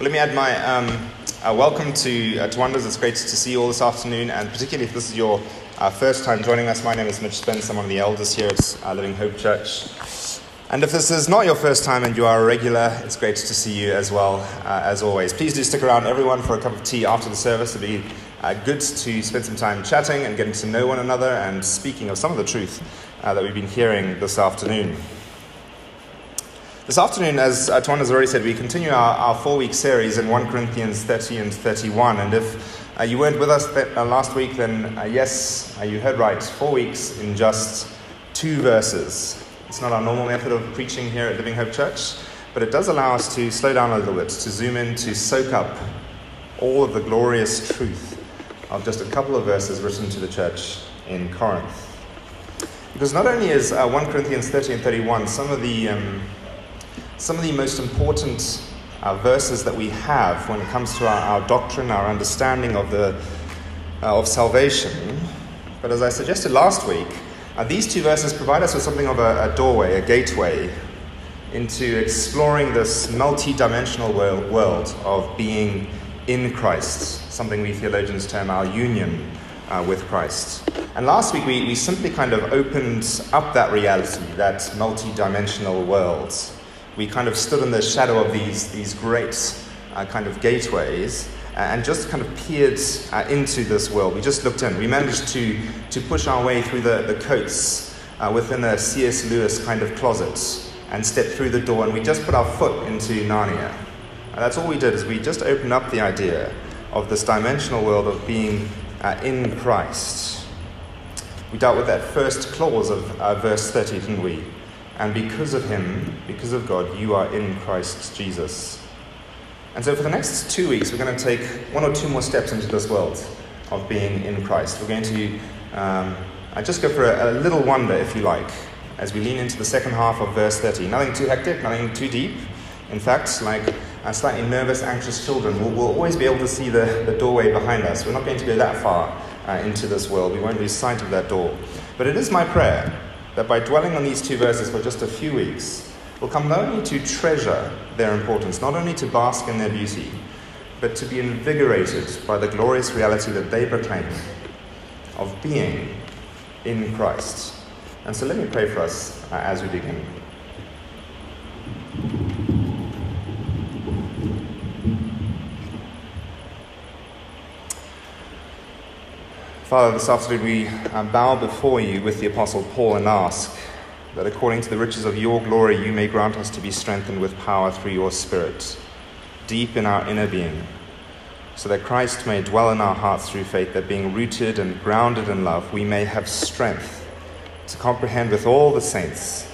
Well, let me add my um, uh, welcome to, uh, to Wonders. It's great to see you all this afternoon, and particularly if this is your uh, first time joining us. My name is Mitch Spence. I'm one of the elders here at uh, Living Hope Church. And if this is not your first time and you are a regular, it's great to see you as well, uh, as always. Please do stick around, everyone, for a cup of tea after the service. It'll be uh, good to spend some time chatting and getting to know one another and speaking of some of the truth that we've been hearing this afternoon. This afternoon, as Tuan has already said, we continue our, our four week series in 1 Corinthians 30 and 31. And if uh, you weren't with us th- uh, last week, then uh, yes, uh, you heard right. Four weeks in just two verses. It's not our normal method of preaching here at Living Hope Church, but it does allow us to slow down a little bit, to zoom in, to soak up all of the glorious truth of just a couple of verses written to the church in Corinth. Because not only is uh, 1 Corinthians 30 and 31 some of the um, some of the most important uh, verses that we have when it comes to our, our doctrine, our understanding of, the, uh, of salvation. But as I suggested last week, uh, these two verses provide us with something of a, a doorway, a gateway into exploring this multi dimensional world, world of being in Christ, something we theologians term our union uh, with Christ. And last week we, we simply kind of opened up that reality, that multi dimensional world we kind of stood in the shadow of these, these great uh, kind of gateways uh, and just kind of peered uh, into this world. We just looked in. We managed to, to push our way through the, the coats uh, within a C.S. Lewis kind of closet and step through the door, and we just put our foot into Narnia. And that's all we did, is we just opened up the idea of this dimensional world of being uh, in Christ. We dealt with that first clause of uh, verse 30, didn't we? And because of him, because of God, you are in Christ Jesus. And so for the next two weeks, we're going to take one or two more steps into this world of being in Christ. We're going to um, just go for a, a, little wonder, if you like, as we lean into the second half of verse 30. Nothing too hectic, nothing too deep. In fact, like uh, slightly nervous, anxious children, we'll, we'll, always be able to see the, the doorway behind us. We're not going to go that far uh, into this world. We won't lose sight of that door. But it is my prayer that by dwelling on these two verses for just a few weeks, we'll come not only to treasure their importance, not only to bask in their beauty, but to be invigorated by the glorious reality that they proclaim of being in Christ. And so let me pray for us uh, as we begin. Father, this afternoon we uh, bow before you with the Apostle Paul and ask that according to the riches of your glory you may grant us to be strengthened with power through your Spirit, deep in our inner being, so that Christ may dwell in our hearts through faith, that being rooted and grounded in love, we may have strength to comprehend with all the saints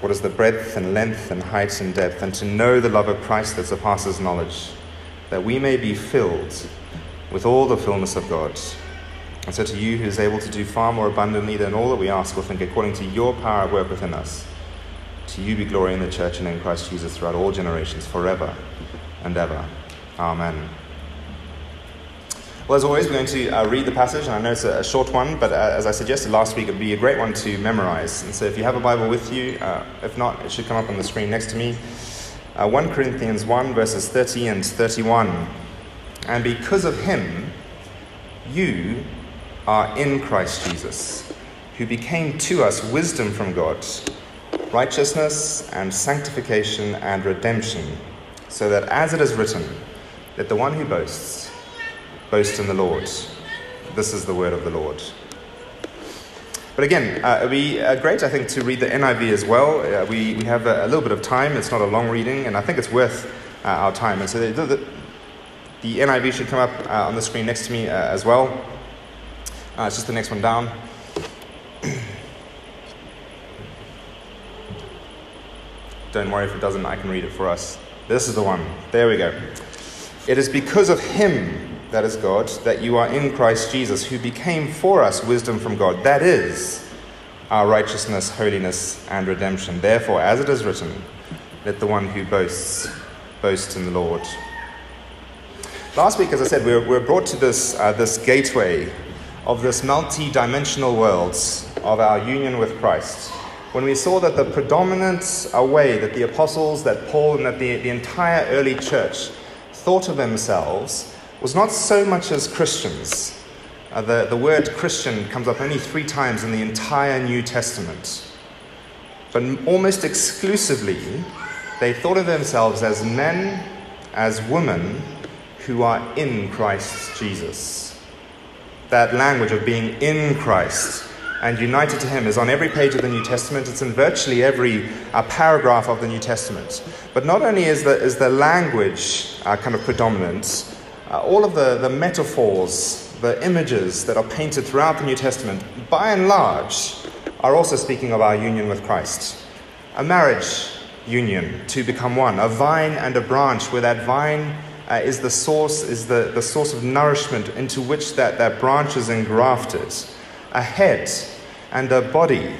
what is the breadth and length and height and depth, and to know the love of Christ that surpasses knowledge, that we may be filled with all the fullness of God. And so to you who is able to do far more abundantly than all that we ask or think, according to your power at work within us, to you be glory in the church and in Christ Jesus throughout all generations, forever and ever. Amen. Well, as always, we're going to uh, read the passage, and I know it's a, a short one, but uh, as I suggested last week, it would be a great one to memorize. And so if you have a Bible with you, uh, if not, it should come up on the screen next to me. Uh, 1 Corinthians 1, verses 30 and 31. And because of him, you are in Christ Jesus, who became to us wisdom from God, righteousness and sanctification and redemption, so that as it is written, let the one who boasts boast in the Lord. This is the word of the Lord. But again, uh, be uh, great, I think, to read the NIV as well. Uh, we, we have a, a, little bit of time. It's not a long reading, and I think it's worth uh, our time. And so the, the, the NIV should come up uh, on the screen next to me uh, as well. Uh, it's just the next one down. Don't worry if it doesn't, I can read it for us. This is the one. There we go. It is because of him, that is God, that you are in Christ Jesus, who became for us wisdom from God. That is our righteousness, holiness, and redemption. Therefore, as it is written, let the one who boasts boast in the Lord. Last week, as I said, we were, brought to this, uh, this gateway of this multi dimensional world of our union with Christ, when we saw that the predominant way that the apostles, that Paul, and that the, the entire early church thought of themselves was not so much as Christians. Uh, the, the word Christian comes up only three times in the entire New Testament. But almost exclusively, they thought of themselves as men, as women who are in Christ Jesus. That language of being in Christ and united to Him is on every page of the New Testament. It's in virtually every uh, paragraph of the New Testament. But not only is the, is the language uh, kind of predominant, uh, all of the, the metaphors, the images that are painted throughout the New Testament, by and large, are also speaking of our union with Christ. A marriage union to become one, a vine and a branch, where that vine uh, is the source, is the, the source of nourishment into which that, that branch is engrafted. A head and a body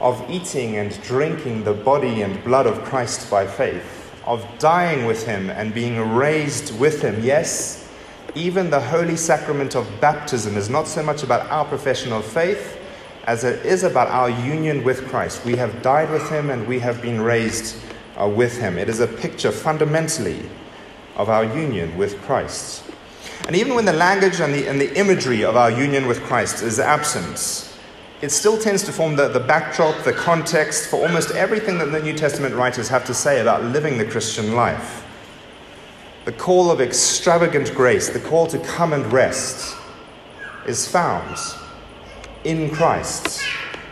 of eating and drinking the body and blood of Christ by faith, of dying with him and being raised with him. Yes, even the holy sacrament of baptism is not so much about our profession of faith as it is about our union with Christ. We have died with him and we have been raised uh, with him. It is a picture fundamentally of our union with Christ. And even when the language and the, and the imagery of our union with Christ is absent, it still tends to form the, the backdrop, the context for almost everything that the New Testament writers have to say about living the Christian life. The call of extravagant grace, the call to come and rest, is found in Christ.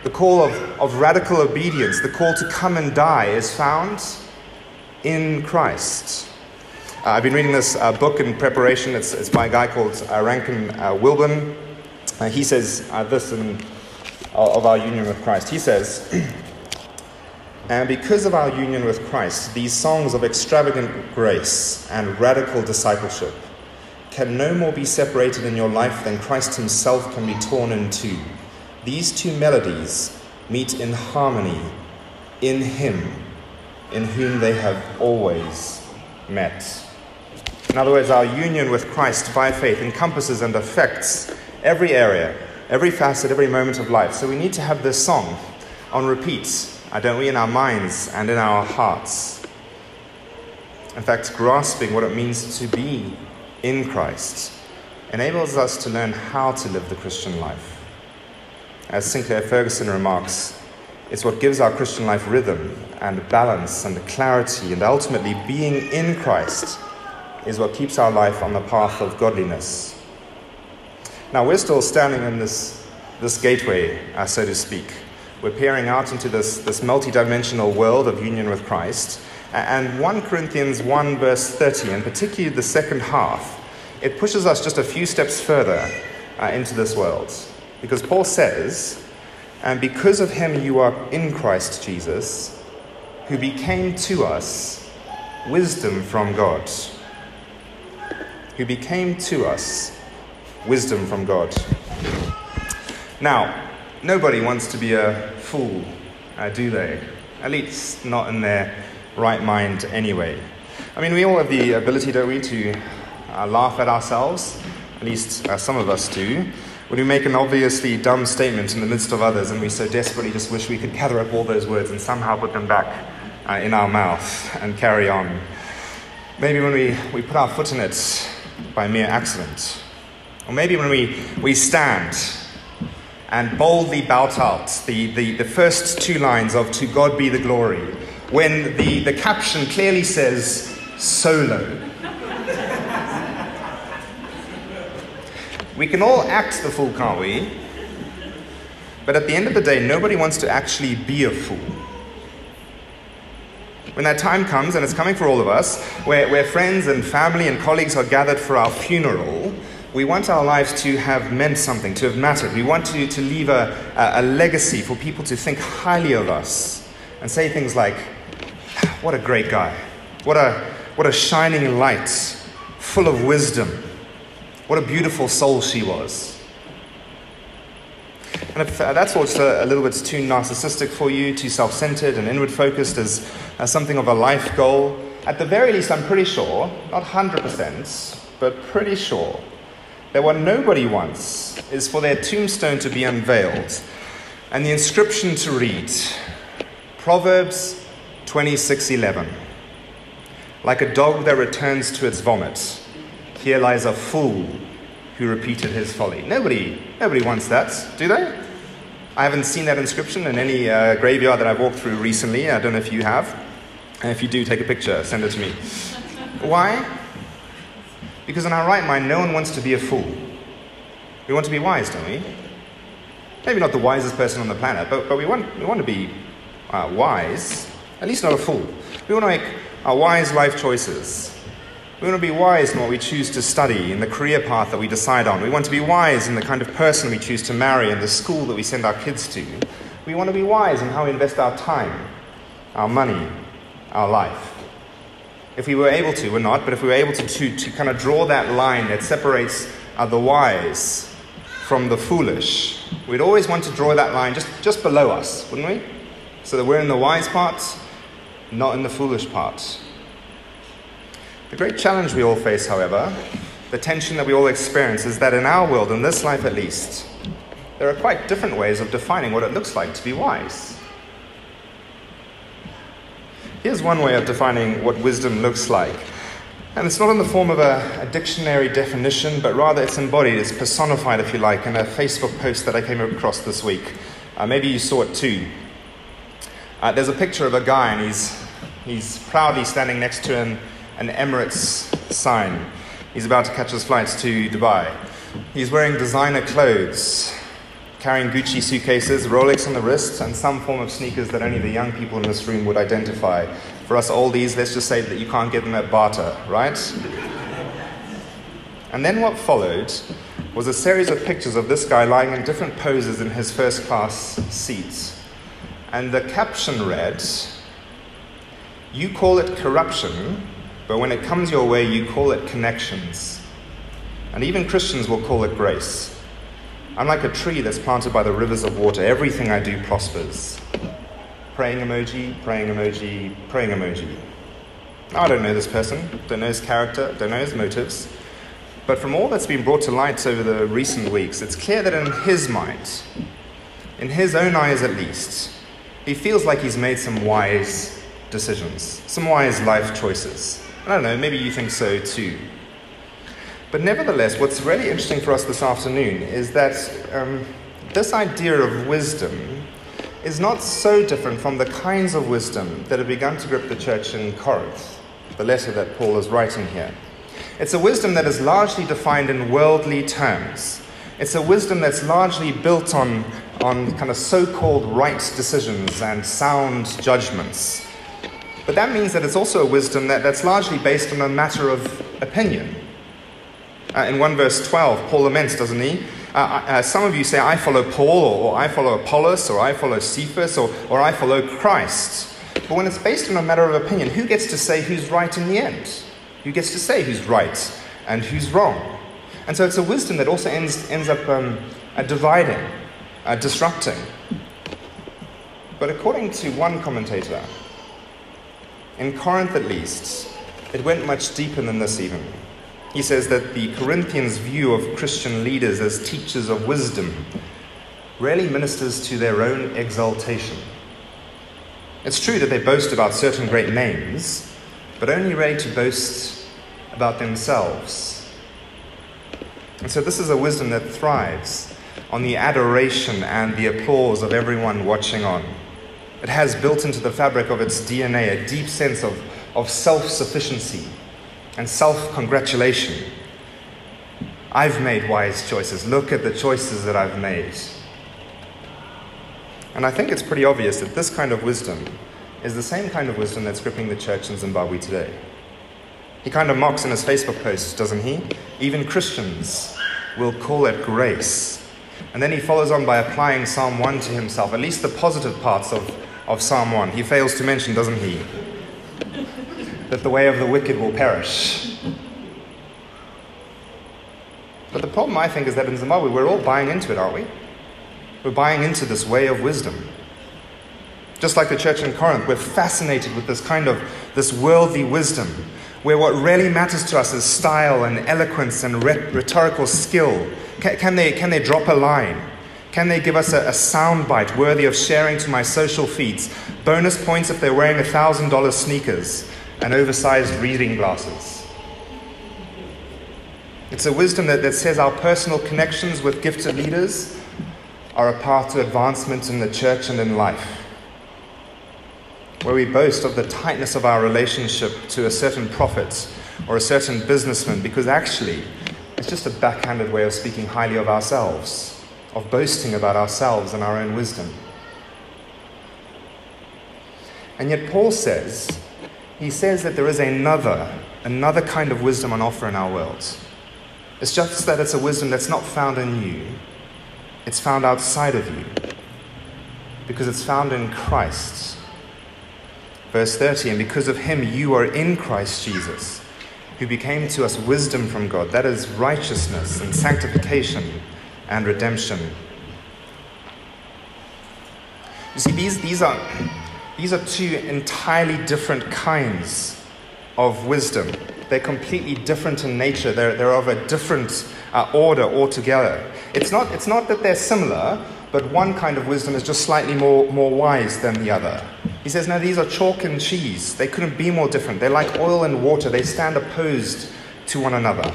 The call of, of radical obedience, the call to come and die, is found in Christ. Uh, I've been reading this uh, book in preparation. It's, it's by a guy called uh, Rankin uh, Wilbourne. Uh, he says uh, this in, of our union with Christ. He says, And because of our union with Christ, these songs of extravagant grace and radical discipleship can no more be separated in your life than Christ himself can be torn in two. These two melodies meet in harmony in Him, in whom they have always met. In other words, our union with Christ by faith encompasses and affects every area, every facet, every moment of life. So we need to have this song on repeat, uh, don't we, in our minds and in our hearts. In fact, grasping what it means to be in Christ enables us to learn how to live the Christian life. As Sinclair Ferguson remarks, it's what gives our Christian life rhythm and balance and clarity, and ultimately being in Christ is what keeps our life on the path of godliness. Now, we're still standing in this, this gateway, uh, so to speak. We're peering out into this, this multidimensional world of union with Christ. And 1 Corinthians 1, verse 30, and particularly the second half, it pushes us just a few steps further uh, into this world. Because Paul says, And because of him you are in Christ Jesus, who became to us wisdom from God who became to us wisdom from God. Now, nobody wants to be a fool, uh, do they? At least not in their right mind anyway. I mean, we all have the ability, don't we, to uh, laugh at ourselves, at least uh, some of us do, when we make an obviously dumb statement in the midst of others and we so desperately just wish we could gather up all those words and somehow put them back uh, in our mouth and carry on. Maybe when we, we put our foot in it by mere accident. Or maybe when we, we stand and boldly bout out the, the, the first two lines of To God be the glory, when the, the caption clearly says solo. we can all act the fool, can't we? But at the end of the day, nobody wants to actually be a fool. When that time comes, and it's coming for all of us, where, where friends and family and colleagues are gathered for our funeral, we want our lives to have meant something, to have mattered. We want to, to leave a, a, a legacy for people to think highly of us and say things like, What a great guy. What a, what a shining light, full of wisdom. What a beautiful soul she was. And if uh, that's also a, little bit too narcissistic for you, too self centered and inward focused as, as something of a life goal, at the very least, I'm pretty sure, not 100%, but pretty sure, that what nobody wants is for their tombstone to be unveiled and the inscription to read Proverbs 26:11. like a dog that returns to its vomit. Here lies a fool who repeated his folly. Nobody, nobody wants that, do they? I haven't seen that inscription in any uh, graveyard that I've walked through recently. I don't know if you have. And if you do, take a picture, send it to me. Why? Because in our right mind, no one wants to be a fool. We want to be wise, don't we? Maybe not the wisest person on the planet, but, but we, want, we want to be uh, wise, at least not a fool. We want to make uh, wise life choices. We want to be wise in what we choose to study, in the career path that we decide on. We want to be wise in the kind of person we choose to marry and the school that we send our kids to. We want to be wise in how we invest our time, our money, our life. If we were able to, we're not, but if we were able to, to, to kind of draw that line that separates uh, the wise from the foolish, we'd always want to draw that line just, just below us, wouldn't we? So that we're in the wise part, not in the foolish part. The great challenge we all face, however, the tension that we all experience, is that in our world, in this life at least, there are quite different ways of defining what it looks like to be wise. Here's one way of defining what wisdom looks like. And it's not in the form of a, a, dictionary definition, but rather it's embodied, it's personified, if you like, in a Facebook post that I came across this week. Uh, maybe you saw it too. Uh, there's a picture of a guy, and he's, he's proudly standing next to an an Emirates sign. He's about to catch his flights to Dubai. He's wearing designer clothes, carrying Gucci suitcases, Rolex on the wrist, and some form of sneakers that only the young people in this room would identify. For us oldies, let's just say that you can't get them at Bata, right? And then what followed was a series of pictures of this guy lying in different poses in his first class seats. And the caption read, You call it corruption, but when it comes your way, you call it connections. And even Christians will call it grace. I'm like a tree that's planted by the rivers of water. Everything I do prospers. Praying emoji, praying emoji, praying emoji. I don't know this person, don't know his character, don't know his motives. But from all that's been brought to light over the recent weeks, it's clear that in his mind, in his own eyes at least, he feels like he's made some wise decisions, some wise life choices. I don't know, maybe you think so too. But nevertheless, what's really interesting for us this afternoon is that um, this idea of wisdom is not so different from the kinds of wisdom that have begun to grip the church in Corinth, the letter that Paul is writing here. It's a wisdom that is largely defined in worldly terms. It's a wisdom that's largely built on, on kind of so called right decisions and sound judgments. But that means that it's also a wisdom that, that's largely based on a matter of opinion. Uh, in 1 verse 12, Paul laments, doesn't he? Uh, uh, uh, some of you say, I follow Paul, or, or, I follow Apollos, or I follow Cephas, or, or I follow Christ. But when it's based on a matter of opinion, who gets to say who's right in the end? Who gets to say who's right and who's wrong? And so it's a wisdom that also ends, ends up um, uh, dividing, uh, disrupting. But according to one commentator, in Corinth, at least, it went much deeper than this, even. He says that the Corinthians' view of Christian leaders as teachers of wisdom rarely ministers to their own exaltation. It's true that they boast about certain great names, but only ready to boast about themselves. And so, this is a wisdom that thrives on the adoration and the applause of everyone watching on. It has built into the fabric of its DNA a deep sense of, of self sufficiency and self congratulation. I've made wise choices. Look at the choices that I've made. And I think it's pretty obvious that this kind of wisdom is the same kind of wisdom that's gripping the church in Zimbabwe today. He kind of mocks in his Facebook post, doesn't he? Even Christians will call it grace. And then he follows on by applying Psalm 1 to himself, at least the positive parts of of Psalm 1. He fails to mention, doesn't he? that the way of the wicked will perish. But the problem, I think, is that in Zimbabwe, we're all buying into it, aren't we? We're buying into this way of wisdom. Just like the church in Corinth, we're fascinated with this kind of this worldly wisdom, where what really matters to us is style and eloquence and rhetorical skill. Can, can, they, can they drop a line? Can they give us a, a soundbite worthy of sharing to my social feeds? Bonus points if they're wearing $1,000 sneakers. and oversized reading glasses. It's a wisdom that, that says our personal connections with gifted leaders are a path to advancement in the church and in life. Where we boast of the tightness of our relationship to a certain prophet or a certain businessman, because actually it's just a backhanded way of speaking highly of ourselves, of boasting about ourselves and our own wisdom. And yet, Paul says, he says that there is another, another kind of wisdom on offer in our world. It's just that it's a wisdom that's not found in you, it's found outside of you, because it's found in Christ. Verse 30, and because of him you are in Christ Jesus, who became to us wisdom from God, that is righteousness and sanctification and redemption. You see, these, these are these are two entirely different kinds of wisdom. They're completely different in nature, they're, they're of a different uh, order altogether. It's not, it's not that they're similar, but one kind of wisdom is just slightly more, more wise than the other. He says, No, these are chalk and cheese. They couldn't be more different. They're like oil and water, they stand opposed to one another.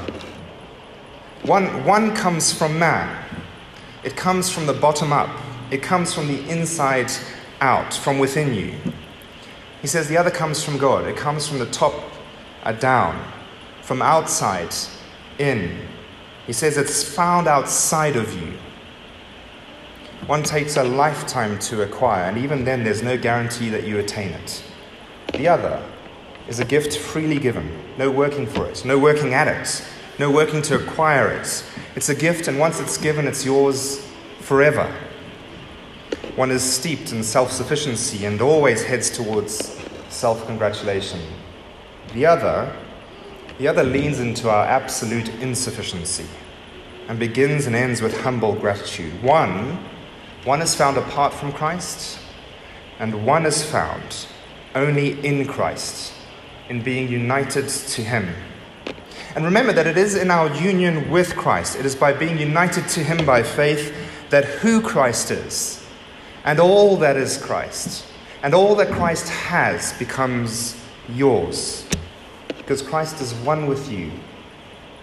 One, one comes from man, it comes from the bottom up, it comes from the inside out, from within you. He says the other comes from God. It comes from the top uh, down, from outside in. He says it's found outside of you. One takes a lifetime to acquire, and even then, there's no guarantee that you attain it. The other is a gift freely given, no working for it, no working at it, no working to acquire it. It's a gift, and once it's given, it's yours forever. One is steeped in self sufficiency and always heads towards self congratulation. The other, the other leans into our absolute insufficiency and begins and ends with humble gratitude. One, one is found apart from Christ, and one is found only in Christ, in being united to Him. And remember that it is in our union with Christ, it is by being united to Him by faith that who Christ is and all that is Christ, and all that Christ has becomes yours. Because Christ is one with you,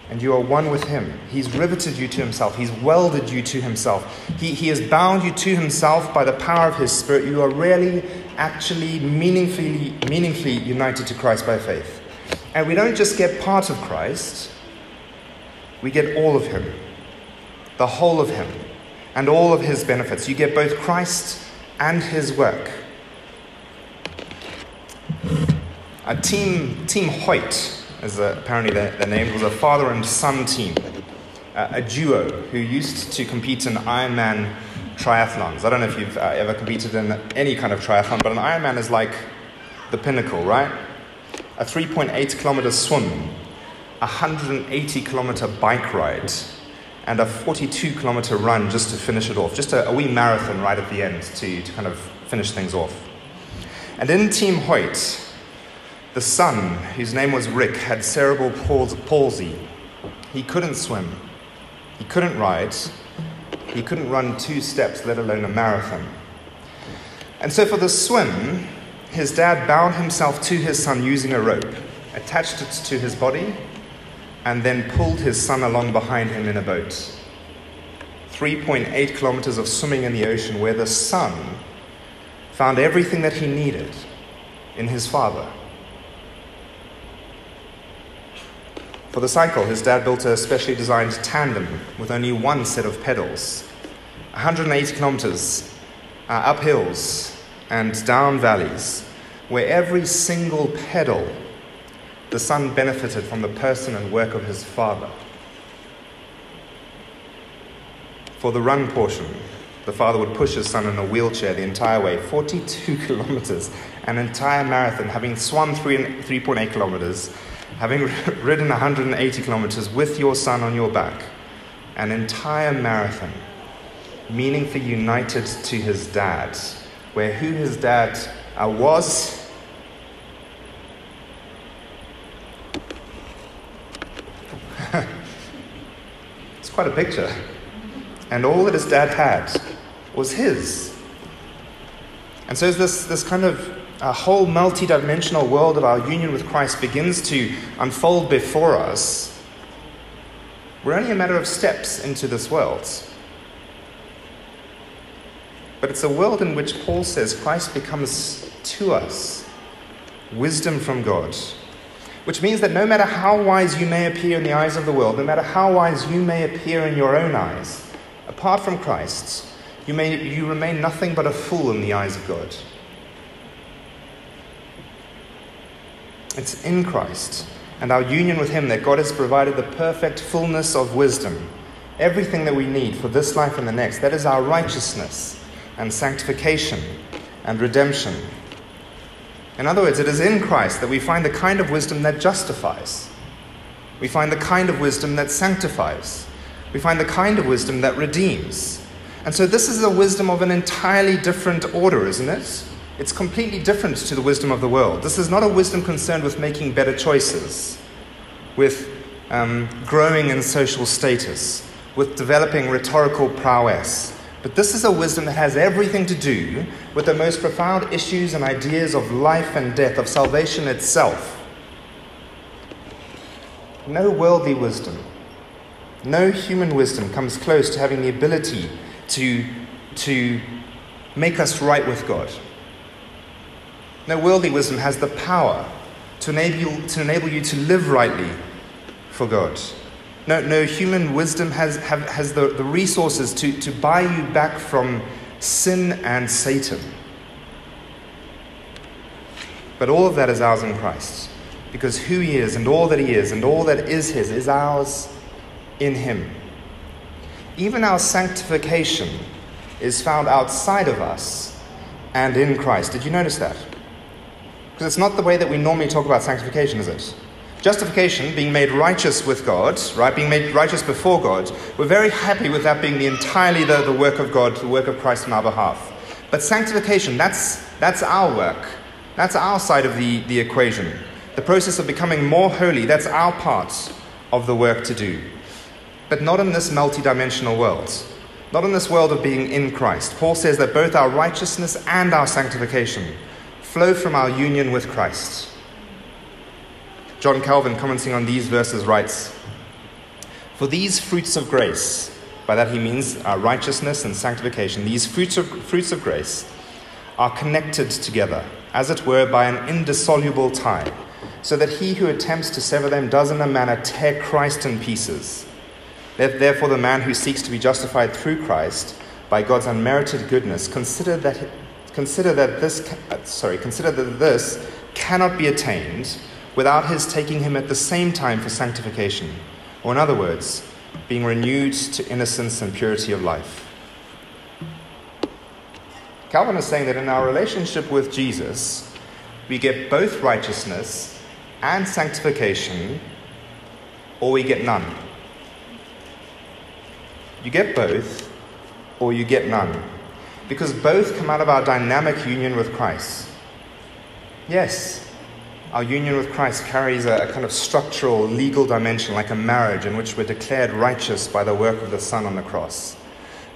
and you are one with Him. He's riveted you to Himself, He's welded you to Himself, He, he has bound you to Himself by the power of His Spirit. You are really, actually, meaningfully, meaningfully united to Christ by faith. And we don't just get part of Christ, we get all of Him, the whole of Him and all of his benefits. You get both Christ and his work. A team, Team Hoyt, as apparently their, name, was a father and son team, a duo who used to compete in Ironman triathlons. I don't know if you've uh, ever competed in any kind of triathlon, but an Ironman is like the pinnacle, right? A 3.8 kilometer swim, a 180 kilometer bike ride, and a 42 kilometer run just to finish it off, just a, a wee marathon right at the end to, to kind of finish things off. And in Team Hoyt, the son, whose name was Rick, had cerebral palsy. He couldn't swim, he couldn't ride, he couldn't run two steps, let alone a marathon. And so for the swim, his dad bound himself to his son using a rope, attached it to his body, and then pulled his son along behind him in a boat. 3.8 kilometers of swimming in the ocean, where the son found everything that he needed in his father. For the cycle, his dad built a specially designed tandem with only one set of pedals. 180 kilometers uh, up hills and down valleys, where every single pedal the son benefited from the person and work of his father. For the run portion, the father would push his son in a wheelchair the entire way, 42 kilometers, an entire marathon, having swum 3.8 kilometers, having ridden 180 kilometers with your son on your back, an entire marathon, meaningfully united to his dad, where who his dad was It's quite a picture. And all that his dad had was his. And so this, this kind of a whole multi-dimensional world of our union with Christ begins to unfold before us, we're only a matter of steps into this world. But it's a world in which Paul says Christ becomes to us wisdom from God. Which means that no matter how wise you may appear in the eyes of the world, no matter how wise you may appear in your own eyes, apart from Christ, you, may, you remain nothing but a fool in the eyes of God. It's in Christ and our union with Him that God has provided the perfect fullness of wisdom, everything that we need for this life and the next. That is our righteousness and sanctification and redemption. In other words, it is in Christ that we find the kind of wisdom that justifies. We find the kind of wisdom that sanctifies. We find the kind of wisdom that redeems. And so, this is a wisdom of an entirely different order, isn't it? It's completely different to the wisdom of the world. This is not a wisdom concerned with making better choices, with um, growing in social status, with developing rhetorical prowess. But this is a wisdom that has everything to do with the most profound issues and ideas of life and death, of salvation itself. No worldly wisdom, no human wisdom comes close to having the ability to, to make us right with God. No worldly wisdom has the power to enable to, enable you to live rightly for God. No, no human wisdom has, have, has the, the resources to, to buy you back from sin and Satan. But all of that is ours in Christ. Because who He is and all that He is and all that is His is ours in Him. Even our sanctification is found outside of us and in Christ. Did you notice that? Because it's not the way that we normally talk about sanctification, is it? Justification, being made righteous with God, right, being made righteous before God, we're very happy with that being the entirely the, the work of God, the work of Christ on our behalf. But sanctification, that's, that's our work. That's our side of the, the equation. The process of becoming more holy, that's our part of the work to do. But not in this multidimensional world. Not in this world of being in Christ. Paul says that both our righteousness and our sanctification flow from our union with Christ. John Calvin, commenting on these verses, writes For these fruits of grace, by that he means our righteousness and sanctification, these fruits of, fruits of grace are connected together, as it were, by an indissoluble tie, so that he who attempts to sever them does in a manner tear Christ in pieces. Therefore, the man who seeks to be justified through Christ by God's unmerited goodness, consider that consider that this, uh, sorry, consider that this cannot be attained without his taking him at the same time for sanctification, or in other words, being renewed to innocence and purity of life. Calvin is saying that in our relationship with Jesus, we get both righteousness and sanctification, or we get none. You get both, or you get none because both come out of our dynamic union with Christ. Yes, our union with Christ carries a, a, kind of structural, legal dimension, like a marriage in which we're declared righteous by the work of the Son on the cross.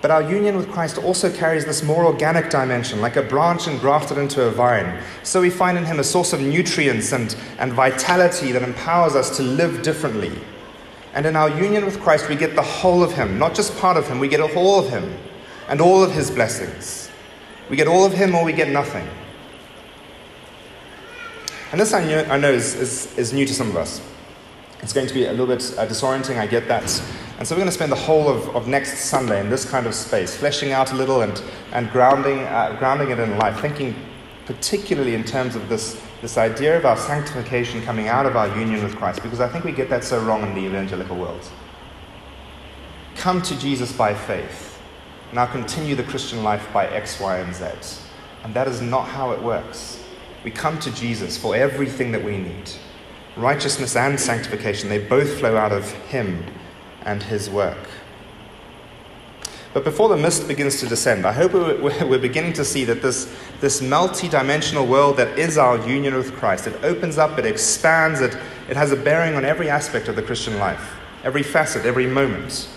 But our union with Christ also carries this more organic dimension, like a branch engrafted into a vine. So we find in Him a source of nutrients and, and vitality that empowers us to live differently. And in our union with Christ, we get the whole of Him, not just part of Him, we get all of Him and all of his blessings. We get all of him or we get nothing. And this I know, I know is, is, is, new to some of us. It's going to be a little bit uh, disorienting, I get that. And so we're going to spend the whole of, of next Sunday in this kind of space, fleshing out a little and, and grounding, uh, grounding it in life, thinking particularly in terms of this, this idea of our sanctification coming out of our union with Christ, because I think we get that so wrong in the evangelical world. Come to Jesus by faith now continue the Christian life by X, Y, and Z. And that is not how it works. We come to Jesus for everything that we need. Righteousness and sanctification, they both flow out of Him and His work. But before the mist begins to descend, I hope we're beginning to see that this, this multi dimensional world that is our union with Christ, it opens up, it expands, it, it has a bearing on every aspect of the Christian life, every facet, every moment.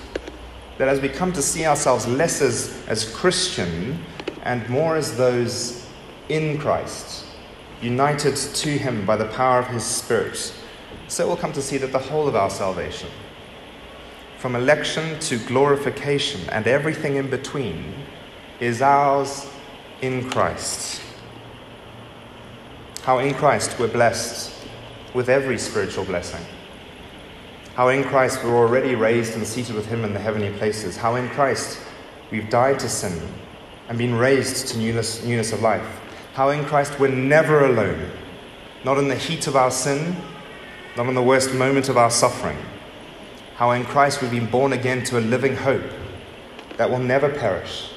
That as we come to see ourselves less as, as Christian and more as those in Christ, united to Him by the power of His Spirit, so we'll come to see that the whole of our salvation, from election to glorification and everything in between, is ours in Christ. How in Christ we're blessed with every spiritual blessing. How in Christ we're already raised and seated with Him in the heavenly places. How in Christ we've died to sin and been raised to newness, newness of life. How in Christ we're never alone, not in the heat of our sin, not in the worst moment of our suffering. How in Christ we've been born again to a living hope that will never perish,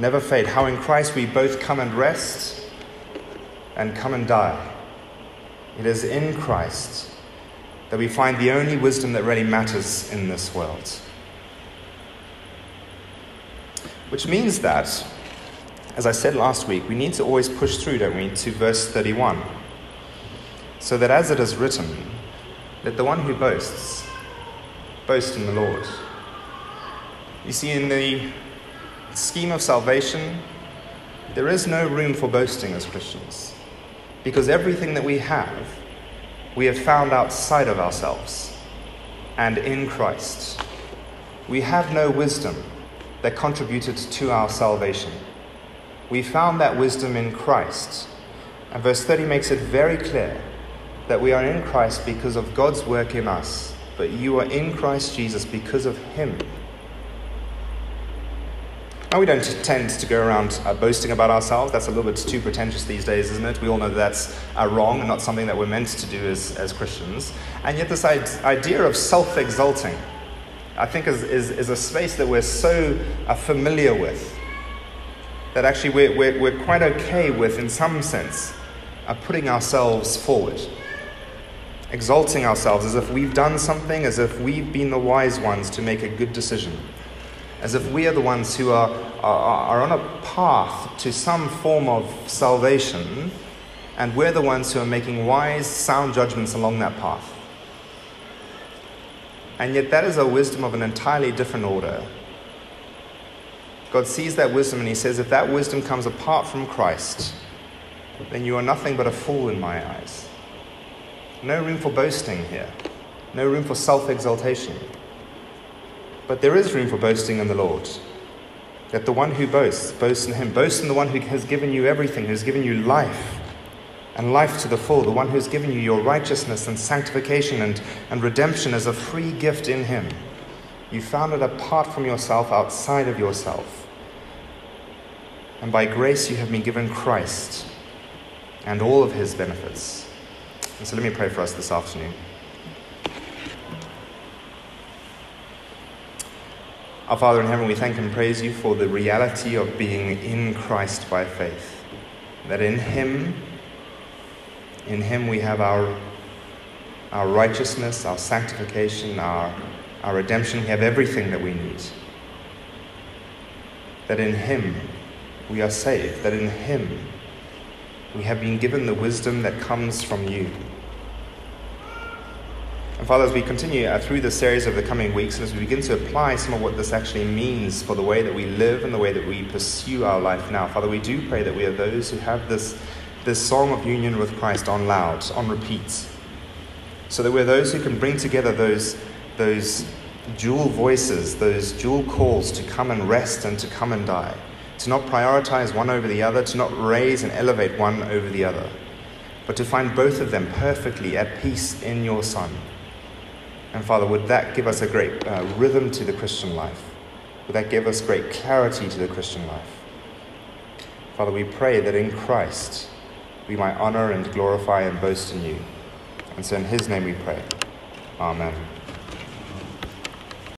never fade. How in Christ we both come and rest and come and die. It is in Christ that we find the only wisdom that really matters in this world. Which means that, as I said last week, we need to always push through, don't we, to verse 31. So that as it is written, let the one who boasts boast in the Lord. You see, in the scheme of salvation, there is no room for boasting as Christians because everything that we have, we have found outside of ourselves and in Christ. We have no wisdom that contributed to our salvation. We found that wisdom in Christ. And verse 30 makes it very clear that we are in Christ because of God's work in us, but you are in Christ Jesus because of Him. Now, we don't tend to go around uh, boasting about ourselves. That's a little bit too pretentious these days, isn't it? We all know that that's uh, wrong and not something that we're meant to do as, as Christians. And yet, this idea of self exalting, I think is, is, is a space that we're so uh, familiar with that actually we're, we're, we're, quite okay with, in some sense, uh, putting ourselves forward, exalting ourselves as if we've done something, as if we've been the wise ones to make a good decision, as if we are the ones who are, are, are on a path to some form of salvation, and we're the ones who are making wise, sound judgments along that path. And yet, that is a wisdom of an entirely different order. God sees that wisdom and He says, if that wisdom comes apart from Christ, then you are nothing but a fool in my eyes. No room for boasting here, no room for self exaltation. But there is room for boasting in the Lord. That the one who boasts, boasts in Him. Boast in the one who has given you everything, has given you life and life to the full, the one who has given you your righteousness and sanctification and, and redemption as a free gift in Him. You found it apart from yourself, outside of yourself. And by grace you have been given Christ and all of His benefits. And so let me pray for us this afternoon. Our Father in heaven, we thank and praise you for the reality of being in Christ by faith. That in Him in Him we have our, our righteousness, our sanctification, our, our redemption. We have everything that we need. That in Him we are saved. That in Him we have been given the wisdom that comes from you. And Father, as we continue uh, through the series of the coming weeks, and as we begin to apply some of what this actually means for the way that we live and the way that we pursue our life now, Father, we do pray that we are those who have this this song of union with Christ on loud, on repeat, so that we're those who can bring together those, those dual voices, those dual calls to come and rest and to come and die, to not prioritize one over the other, to not raise and elevate one over the other, but to find both of them perfectly at peace in your Son. And Father, would that give us a great uh, rhythm to the Christian life? Would that give us great clarity to the Christian life? Father, we pray that in Christ, we might honor and glorify and boast in you. And so in his name we pray. Amen.